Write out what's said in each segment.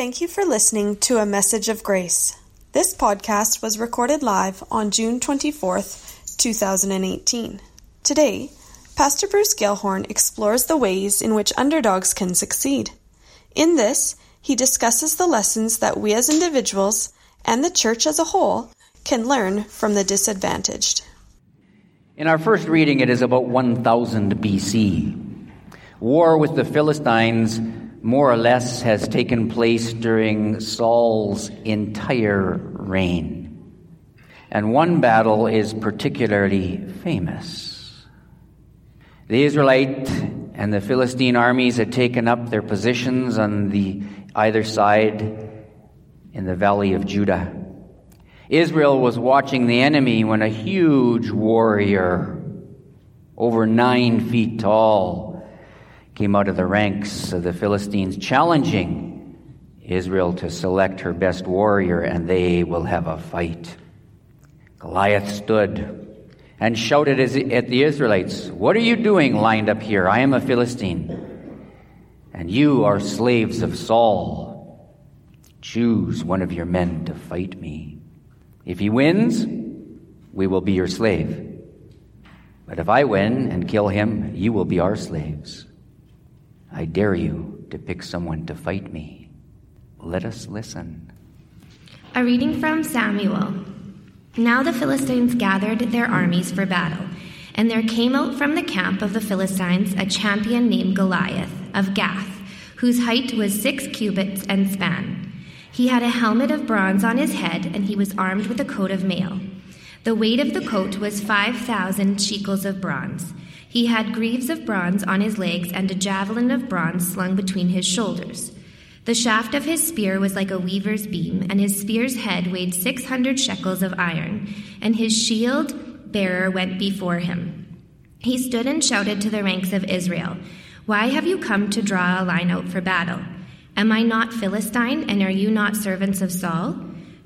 Thank you for listening to A Message of Grace. This podcast was recorded live on June 24th, 2018. Today, Pastor Bruce Gelhorn explores the ways in which underdogs can succeed. In this, he discusses the lessons that we as individuals and the church as a whole can learn from the disadvantaged. In our first reading, it is about 1000 BC. War with the Philistines more or less has taken place during Saul's entire reign. And one battle is particularly famous. The Israelite and the Philistine armies had taken up their positions on the either side in the valley of Judah. Israel was watching the enemy when a huge warrior, over nine feet tall, came out of the ranks of the Philistines, challenging Israel to select her best warrior, and they will have a fight. Goliath stood and shouted at the Israelites, What are you doing lined up here? I am a Philistine, and you are slaves of Saul. Choose one of your men to fight me. If he wins, we will be your slave. But if I win and kill him, you will be our slaves. I dare you to pick someone to fight me. Let us listen. A reading from Samuel. Now the Philistines gathered their armies for battle, and there came out from the camp of the Philistines a champion named Goliath of Gath, whose height was six cubits and span. He had a helmet of bronze on his head, and he was armed with a coat of mail. The weight of the coat was five thousand shekels of bronze. He had greaves of bronze on his legs and a javelin of bronze slung between his shoulders. The shaft of his spear was like a weaver's beam, and his spear's head weighed six hundred shekels of iron, and his shield bearer went before him. He stood and shouted to the ranks of Israel, Why have you come to draw a line out for battle? Am I not Philistine, and are you not servants of Saul?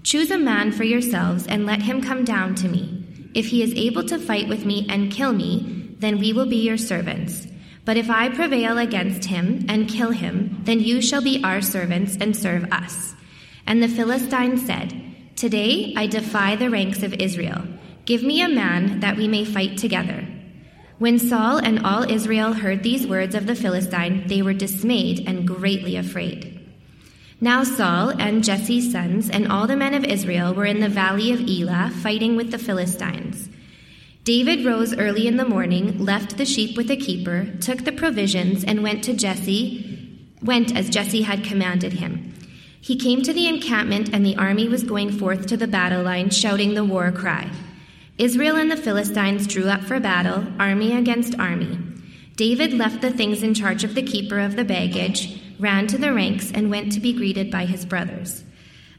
Choose a man for yourselves, and let him come down to me. If he is able to fight with me and kill me, then we will be your servants. But if I prevail against him and kill him, then you shall be our servants and serve us. And the Philistine said, Today I defy the ranks of Israel. Give me a man that we may fight together. When Saul and all Israel heard these words of the Philistine, they were dismayed and greatly afraid. Now Saul and Jesse's sons and all the men of Israel were in the valley of Elah fighting with the Philistines. David rose early in the morning, left the sheep with a keeper, took the provisions, and went to Jesse, went as Jesse had commanded him. He came to the encampment, and the army was going forth to the battle line, shouting the war cry. Israel and the Philistines drew up for battle, army against army. David left the things in charge of the keeper of the baggage, ran to the ranks, and went to be greeted by his brothers.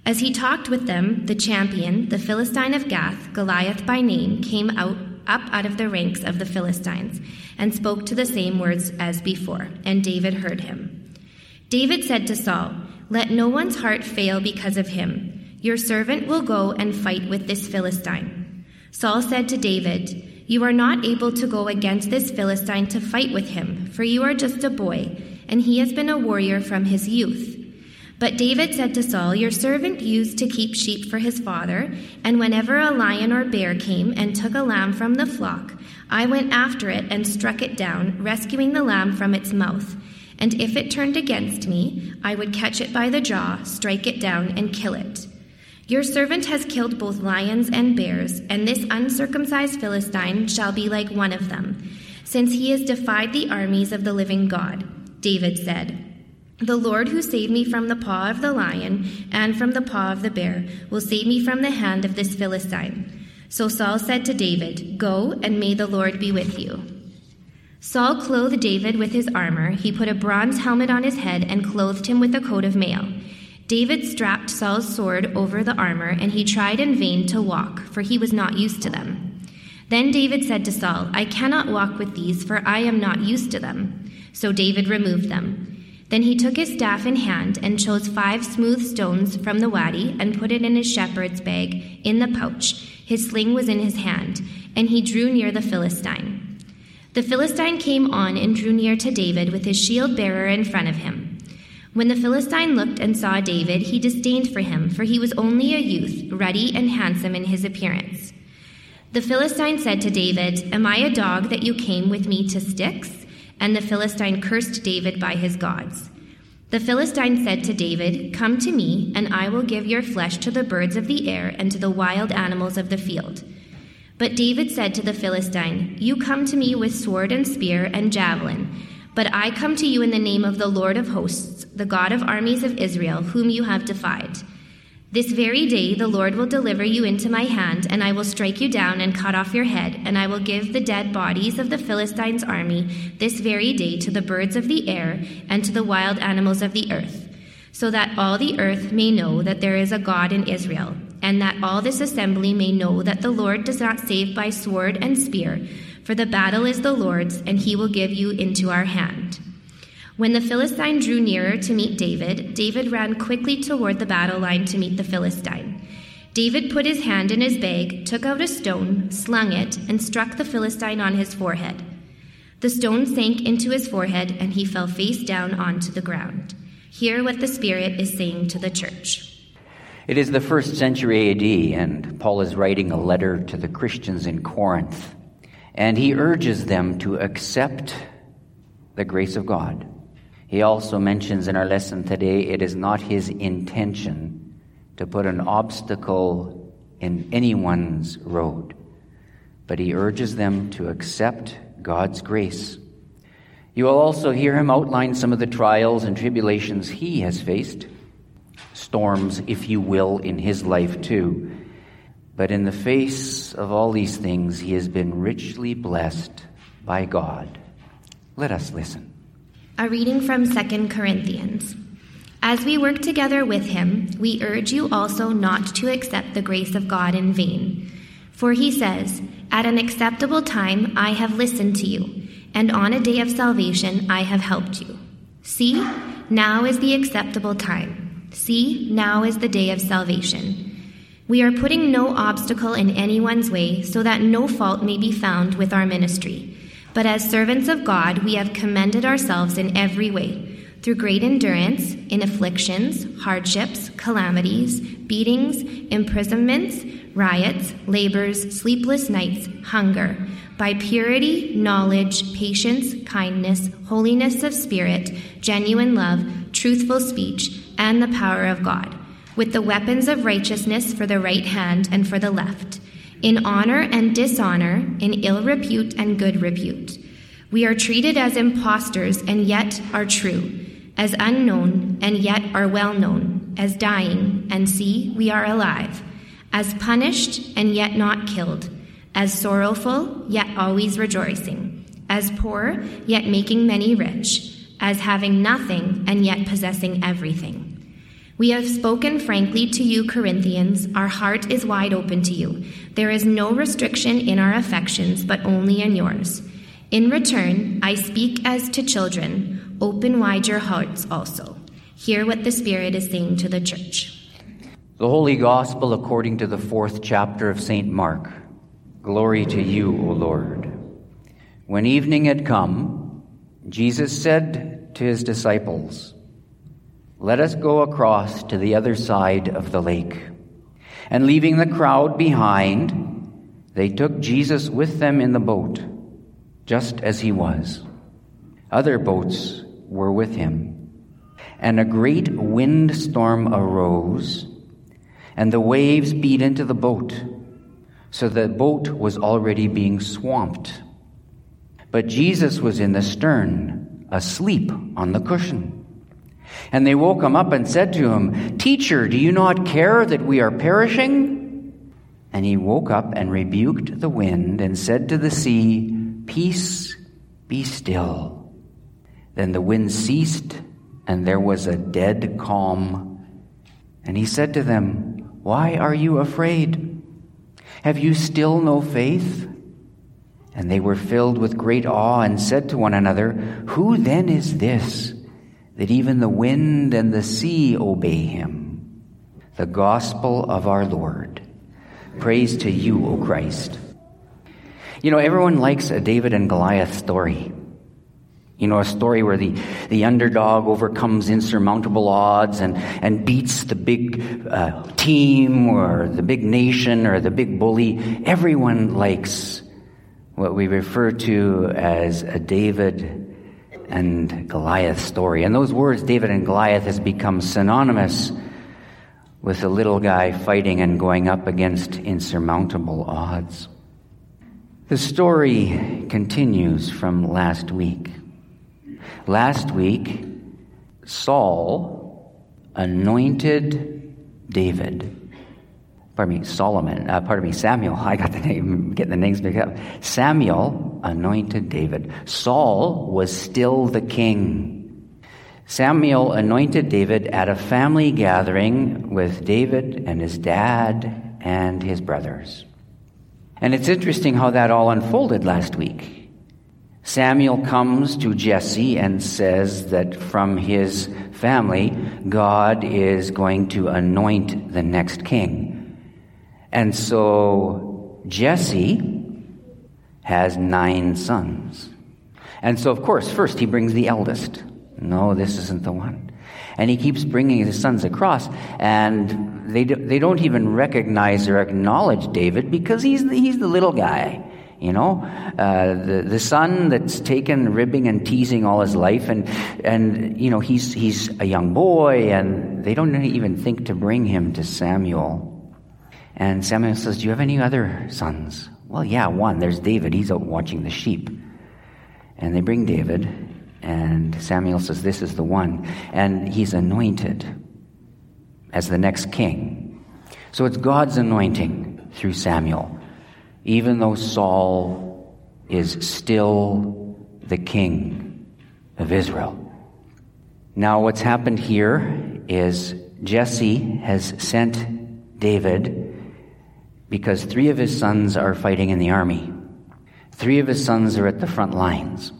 As he talked with them, the champion, the Philistine of Gath, Goliath by name, came out up out of the ranks of the Philistines and spoke to the same words as before, and David heard him. David said to Saul, Let no one's heart fail because of him. Your servant will go and fight with this Philistine. Saul said to David, You are not able to go against this Philistine to fight with him, for you are just a boy, and he has been a warrior from his youth. But David said to Saul, Your servant used to keep sheep for his father, and whenever a lion or bear came and took a lamb from the flock, I went after it and struck it down, rescuing the lamb from its mouth. And if it turned against me, I would catch it by the jaw, strike it down, and kill it. Your servant has killed both lions and bears, and this uncircumcised Philistine shall be like one of them, since he has defied the armies of the living God. David said, the Lord who saved me from the paw of the lion and from the paw of the bear will save me from the hand of this Philistine. So Saul said to David, Go, and may the Lord be with you. Saul clothed David with his armor. He put a bronze helmet on his head and clothed him with a coat of mail. David strapped Saul's sword over the armor, and he tried in vain to walk, for he was not used to them. Then David said to Saul, I cannot walk with these, for I am not used to them. So David removed them. Then he took his staff in hand and chose five smooth stones from the wadi and put it in his shepherd's bag in the pouch. His sling was in his hand, and he drew near the Philistine. The Philistine came on and drew near to David with his shield bearer in front of him. When the Philistine looked and saw David, he disdained for him, for he was only a youth, ruddy and handsome in his appearance. The Philistine said to David, Am I a dog that you came with me to sticks? And the Philistine cursed David by his gods. The Philistine said to David, Come to me, and I will give your flesh to the birds of the air and to the wild animals of the field. But David said to the Philistine, You come to me with sword and spear and javelin, but I come to you in the name of the Lord of hosts, the God of armies of Israel, whom you have defied. This very day the Lord will deliver you into my hand, and I will strike you down and cut off your head, and I will give the dead bodies of the Philistines' army this very day to the birds of the air and to the wild animals of the earth, so that all the earth may know that there is a God in Israel, and that all this assembly may know that the Lord does not save by sword and spear, for the battle is the Lord's, and he will give you into our hand. When the Philistine drew nearer to meet David, David ran quickly toward the battle line to meet the Philistine. David put his hand in his bag, took out a stone, slung it, and struck the Philistine on his forehead. The stone sank into his forehead, and he fell face down onto the ground. Hear what the Spirit is saying to the church. It is the first century AD, and Paul is writing a letter to the Christians in Corinth, and he urges them to accept the grace of God. He also mentions in our lesson today it is not his intention to put an obstacle in anyone's road, but he urges them to accept God's grace. You will also hear him outline some of the trials and tribulations he has faced, storms, if you will, in his life too. But in the face of all these things, he has been richly blessed by God. Let us listen. A reading from 2 Corinthians. As we work together with him, we urge you also not to accept the grace of God in vain. For he says, At an acceptable time I have listened to you, and on a day of salvation I have helped you. See, now is the acceptable time. See, now is the day of salvation. We are putting no obstacle in anyone's way so that no fault may be found with our ministry. But as servants of God, we have commended ourselves in every way, through great endurance, in afflictions, hardships, calamities, beatings, imprisonments, riots, labors, sleepless nights, hunger, by purity, knowledge, patience, kindness, holiness of spirit, genuine love, truthful speech, and the power of God, with the weapons of righteousness for the right hand and for the left in honor and dishonor, in ill repute and good repute. We are treated as impostors and yet are true, as unknown and yet are well known, as dying and see we are alive, as punished and yet not killed, as sorrowful yet always rejoicing, as poor yet making many rich, as having nothing and yet possessing everything. We have spoken frankly to you, Corinthians. Our heart is wide open to you. There is no restriction in our affections, but only in yours. In return, I speak as to children. Open wide your hearts also. Hear what the Spirit is saying to the church. The Holy Gospel according to the fourth chapter of St. Mark. Glory to you, O Lord. When evening had come, Jesus said to his disciples, let us go across to the other side of the lake. And leaving the crowd behind, they took Jesus with them in the boat, just as he was. Other boats were with him. And a great windstorm arose, and the waves beat into the boat, so the boat was already being swamped. But Jesus was in the stern, asleep on the cushion. And they woke him up and said to him, Teacher, do you not care that we are perishing? And he woke up and rebuked the wind and said to the sea, Peace, be still. Then the wind ceased, and there was a dead calm. And he said to them, Why are you afraid? Have you still no faith? And they were filled with great awe and said to one another, Who then is this? That even the wind and the sea obey him. The gospel of our Lord. Praise to you, O Christ. You know, everyone likes a David and Goliath story. You know, a story where the, the underdog overcomes insurmountable odds and, and beats the big uh, team or the big nation or the big bully. Everyone likes what we refer to as a David and Goliath story. And those words, David and Goliath, has become synonymous with a little guy fighting and going up against insurmountable odds. The story continues from last week. Last week, Saul anointed David. Pardon me, Solomon. Uh, pardon me, Samuel. I got the name, getting the names mixed up. Samuel anointed David. Saul was still the king. Samuel anointed David at a family gathering with David and his dad and his brothers. And it's interesting how that all unfolded last week. Samuel comes to Jesse and says that from his family, God is going to anoint the next king. And so Jesse has nine sons. And so, of course, first he brings the eldest. No, this isn't the one. And he keeps bringing his sons across, and they, do, they don't even recognize or acknowledge David because he's the, he's the little guy. You know, uh, the the son that's taken ribbing and teasing all his life, and and you know he's he's a young boy, and they don't even think to bring him to Samuel. And Samuel says, "Do you have any other sons?" Well, yeah, one. There's David. He's out watching the sheep. And they bring David, and Samuel says, "This is the one," and he's anointed as the next king. So it's God's anointing through Samuel even though Saul is still the king of Israel. Now, what's happened here is Jesse has sent David because three of his sons are fighting in the army. Three of his sons are at the front lines,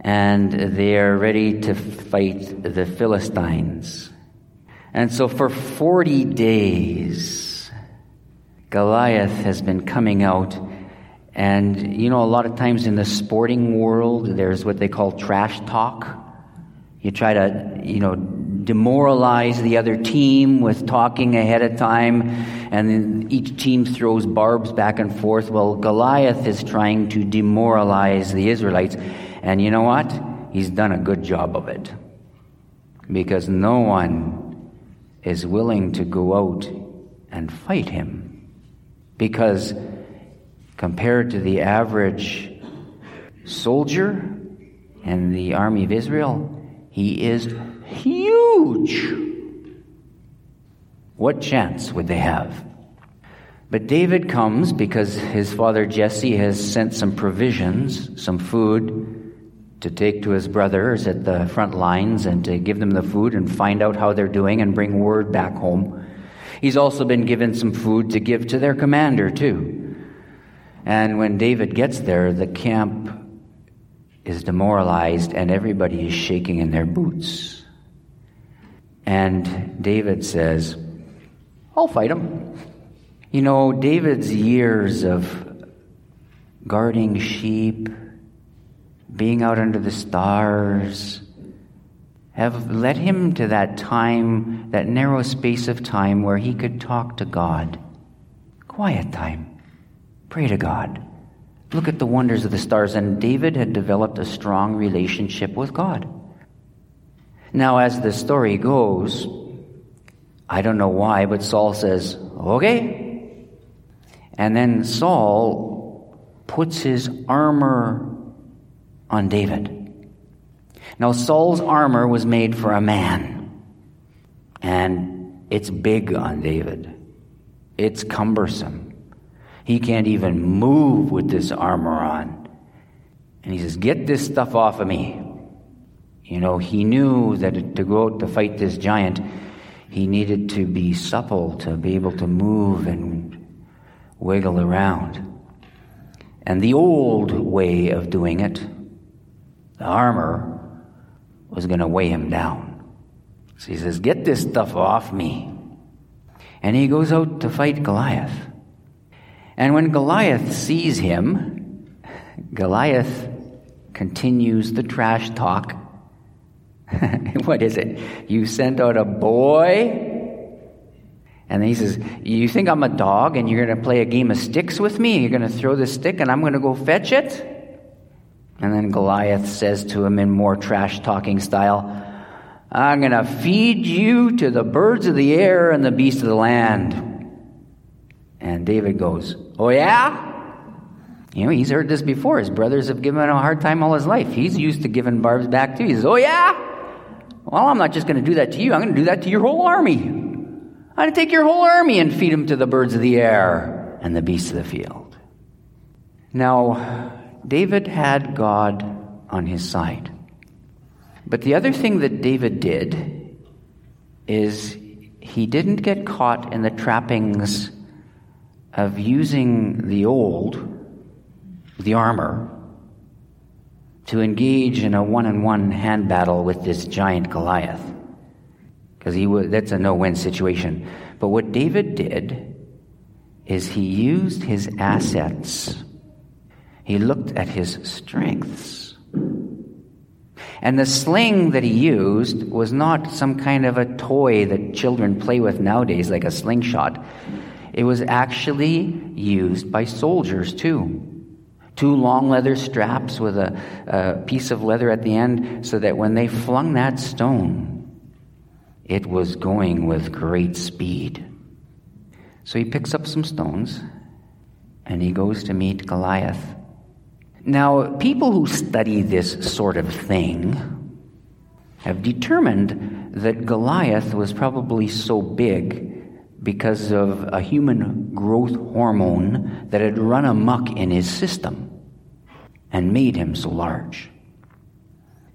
and they are ready to fight the Philistines. And so, for 40 days, Goliath has been coming out. And, you know, a lot of times in the sporting world, there's what they call trash talk. You try to, you know, demoralize the other team with talking ahead of time, and each team throws barbs back and forth. Well, Goliath is trying to demoralize the Israelites. And you know what? He's done a good job of it. Because no one is willing to go out and fight him because compared to the average soldier in the army of Israel, he is huge. What chance would they have? But David comes because his father Jesse has sent some provisions, some food to take to his brothers at the front lines and to give them the food and find out how they're doing and bring word back home. He's also been given some food to give to their commander, too. And when David gets there, the camp is demoralized and everybody is shaking in their boots. And David says, I'll fight him. You know, David's years of guarding sheep, being out under the stars, have led him to that time, that narrow space of time where he could talk to God. Quiet time. Pray to God. Look at the wonders of the stars. And David had developed a strong relationship with God. Now, as the story goes, I don't know why, but Saul says, okay. And then Saul puts his armor on David. Now, Saul's armor was made for a man, and it's big on David. It's cumbersome. He can't even move with this armor on. And he says, Get this stuff off of me. You know, he knew that to go out to fight this giant, he needed to be supple, to be able to move and wiggle around. And the old way of doing it, the armor, was going to weigh him down. So he says, Get this stuff off me. And he goes out to fight Goliath. And when Goliath sees him, Goliath continues the trash talk. what is it? You sent out a boy? And he says, You think I'm a dog and you're going to play a game of sticks with me? You're going to throw the stick and I'm going to go fetch it? And then Goliath says to him in more trash talking style, I'm going to feed you to the birds of the air and the beasts of the land. And David goes, Oh, yeah? You know, he's heard this before. His brothers have given him a hard time all his life. He's used to giving barbs back too. He says, Oh, yeah? Well, I'm not just going to do that to you. I'm going to do that to your whole army. I'm going to take your whole army and feed them to the birds of the air and the beasts of the field. Now, David had God on his side. But the other thing that David did is he didn't get caught in the trappings of using the old, the armor, to engage in a one on one hand battle with this giant Goliath. Because he that's a no win situation. But what David did is he used his assets, he looked at his strengths. And the sling that he used was not some kind of a toy that children play with nowadays, like a slingshot. It was actually used by soldiers too. Two long leather straps with a, a, piece of leather at the end, so that when they flung that stone, it was going with great speed. So he picks up some stones and he goes to meet Goliath. Now, people who study this sort of thing have determined that Goliath was probably so big because of a human growth hormone that had run amuck in his system and made him so large.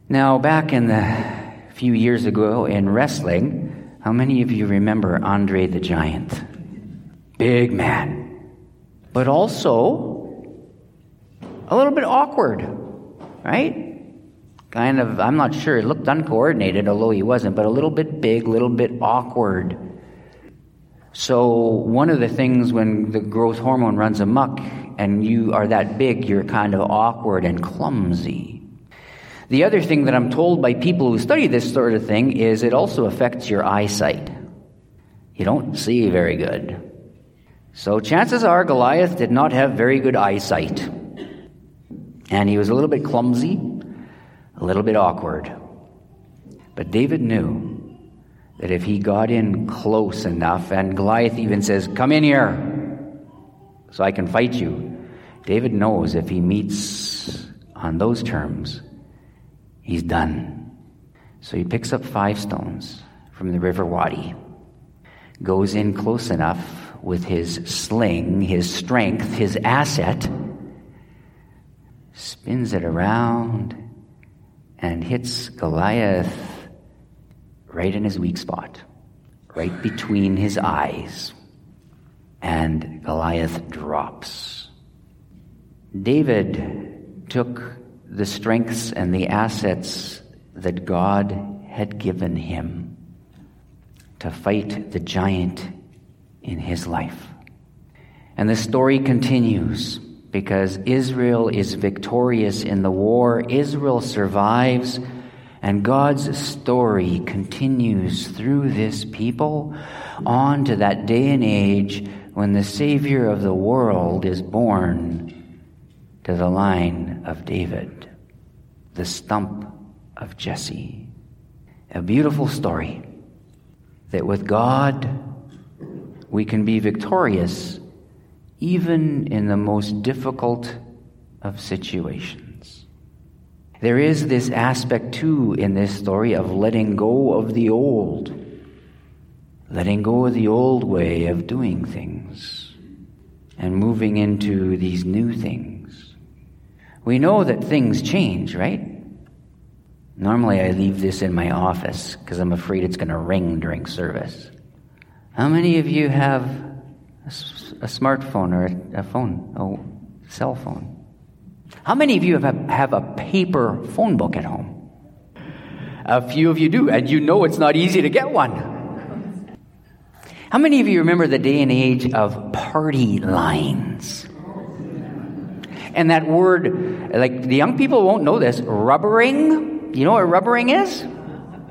Now, back in the few years ago in wrestling, how many of you remember Andre the Giant? Big man. But also a little bit awkward, right? Kind of, I'm not sure, it looked uncoordinated, although he wasn't, but a little bit big, a little bit awkward. So, one of the things when the growth hormone runs amuck and you are that big, you're kind of awkward and clumsy. The other thing that I'm told by people who study this sort of thing is it also affects your eyesight. You don't see very good. So, chances are Goliath did not have very good eyesight. And he was a little bit clumsy, a little bit awkward. But David knew that if he got in close enough, and Goliath even says, Come in here so I can fight you, David knows if he meets on those terms, he's done. So he picks up five stones from the river Wadi, goes in close enough with his sling, his strength, his asset, spins it around, and hits Goliath right in his weak spot, right between his eyes. And Goliath drops. David took the strengths and the assets that God had given him to fight the giant in his life. And the story continues because Israel is victorious in the war. Israel survives and God's story continues through this people on to that day and age when the Savior of the world is born to the line of David, the stump of Jesse. A beautiful story that with God we can be victorious even in the most difficult of situations. There is this aspect, too, in this story of letting go of the old, letting go of the old way of doing things, and moving into these new things. We know that things change, right? Normally, I leave this in my office because I'm afraid it's going to ring during service. How many of you have a, a smartphone or a, a phone, a cell phone? How many of you have, have a paper phone book at home? A few of you do, and you know it's not easy to get one. How many of you remember the day and age of party lines? And that word, like the young people won't know this, rubbering. You know what rubbering is?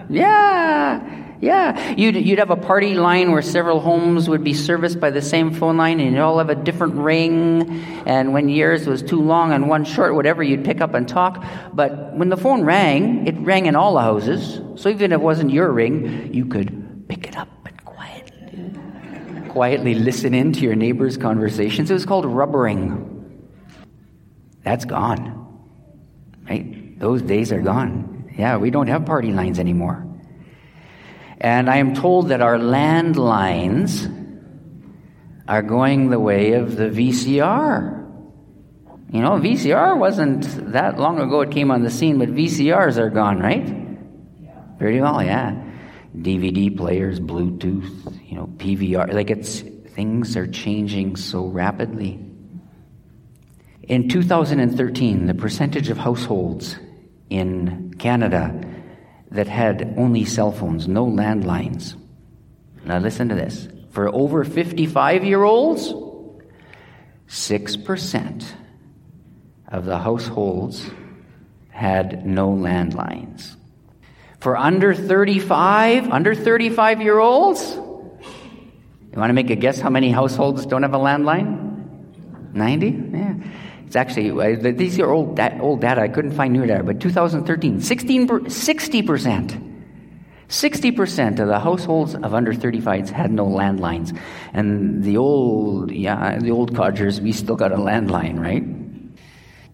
Yeah. Yeah, you'd, you'd have a party line where several homes would be serviced by the same phone line, and you'd all have a different ring. And when yours was too long and one short, whatever, you'd pick up and talk. But when the phone rang, it rang in all the houses. So even if it wasn't your ring, you could pick it up and quietly, quietly listen in to your neighbor's conversations. It was called rubbering. That's gone. Right? Those days are gone. Yeah, we don't have party lines anymore. And I am told that our landlines are going the way of the VCR. You know, VCR wasn't that long ago it came on the scene, but VCRs are gone, right? Yeah. Pretty well, yeah. DVD players, Bluetooth, you know, PVR. Like it's, things are changing so rapidly. In 2013, the percentage of households in Canada that had only cell phones, no landlines. Now listen to this. For over 55 year olds, 6% of the households had no landlines. For under 35, under 35 year olds, you want to make a guess how many households don't have a landline? 90? Yeah. It's actually, uh, these are old, old data. I couldn't find new data, but 2013, 16, 60%. 60% of the households of under 35s had no landlines. And the old, yeah, the old codgers, we still got a landline, right?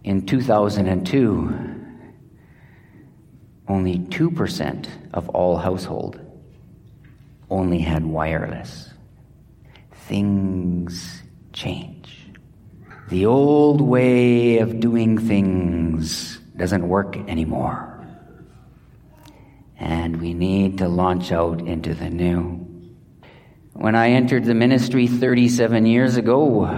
In 2002, only 2% of all household only had wireless. Things change. The old way of doing things doesn't work anymore. And we need to launch out into the new. When I entered the ministry 37 years ago,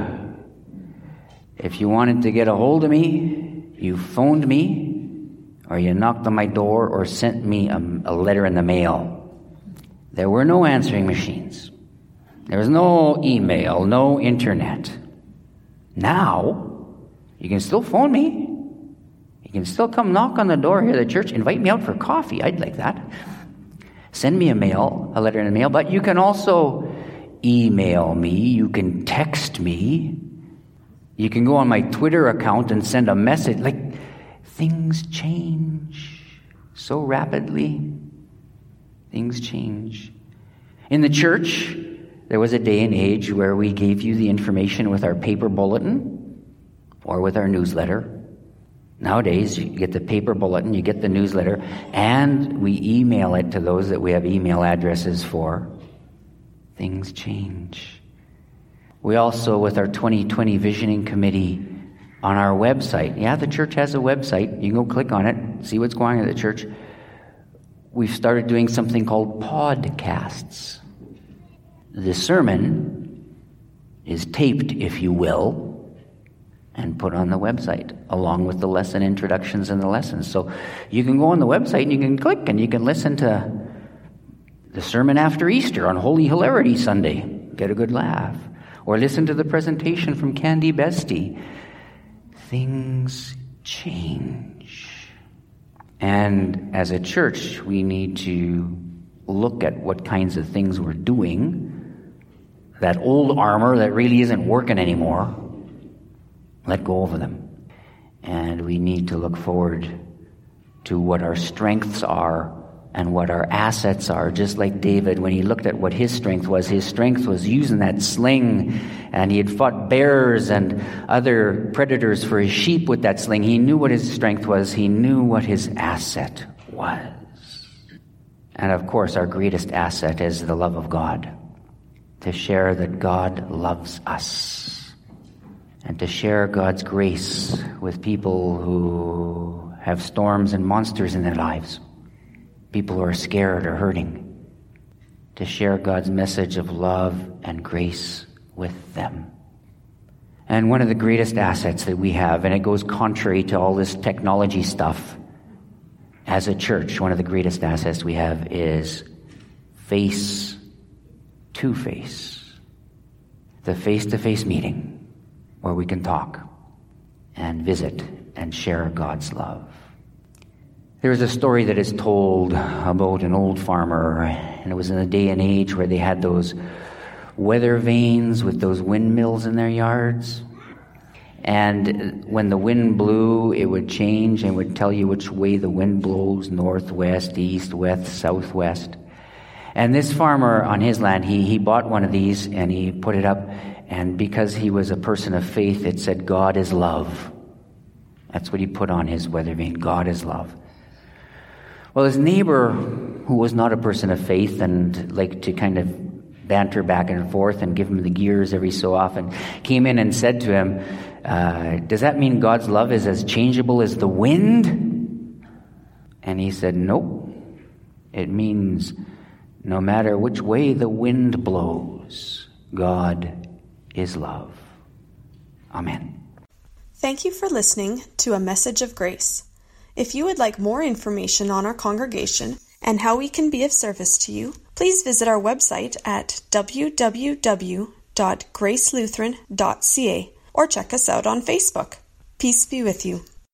if you wanted to get a hold of me, you phoned me, or you knocked on my door, or sent me a, a letter in the mail. There were no answering machines. There was no email, no internet. Now, you can still phone me. You can still come knock on the door here at the church, invite me out for coffee. I'd like that. Send me a mail, a letter in the mail, but you can also email me. You can text me. You can go on my Twitter account and send a message. Like, things change so rapidly. Things change. In the church, there was a day and age where we gave you the information with our paper bulletin or with our newsletter. Nowadays, you get the paper bulletin, you get the newsletter, and we email it to those that we have email addresses for. Things change. We also, with our 2020 Visioning Committee on our website, yeah, the church has a website. You can go click on it, see what's going on at the church. We've started doing something called podcasts. The sermon is taped, if you will, and put on the website along with the lesson introductions and the lessons. So you can go on the website and you can click and you can listen to the sermon after Easter on Holy Hilarity Sunday, get a good laugh, or listen to the presentation from Candy Bestie. Things change. And as a church, we need to look at what kinds of things we're doing that old armor that really isn't working anymore, let go of them. And we need to look forward to what our strengths are and what our assets are. Just like David, when he looked at what his strength was, his strength was using that sling, and he had fought bears and other predators for his sheep with that sling. He knew what his strength was, he knew what his asset was. And of course, our greatest asset is the love of God to share that God loves us and to share God's grace with people who have storms and monsters in their lives, people who are scared or hurting, to share God's message of love and grace with them. And one of the greatest assets that we have, and it goes contrary to all this technology stuff, as a church, one of the greatest assets we have is face to face, the face to face meeting where we can talk. and visit and share God's love. There is a story that is told about an old farmer, and it was in a day and age where they had those weather vanes with those windmills in their yards. And when the wind blew, it would change and would tell you which way the wind blows northwest, east, west, southwest. And this farmer on his land, he, he bought one of these and he put it up. And because he was a person of faith, it said, God is love. That's what he put on his weather vane God is love. Well, his neighbor, who was not a person of faith and liked to kind of banter back and forth and give him the gears every so often, came in and said to him, uh, Does that mean God's love is as changeable as the wind? And he said, Nope. It means no matter which way the wind blows, God is love. Amen. Thank you for listening to A Message of Grace. If you would like more information on our congregation and how we can be of service to you, please visit our website at www.gracelutheran.ca or check us out on Facebook. Peace be with you.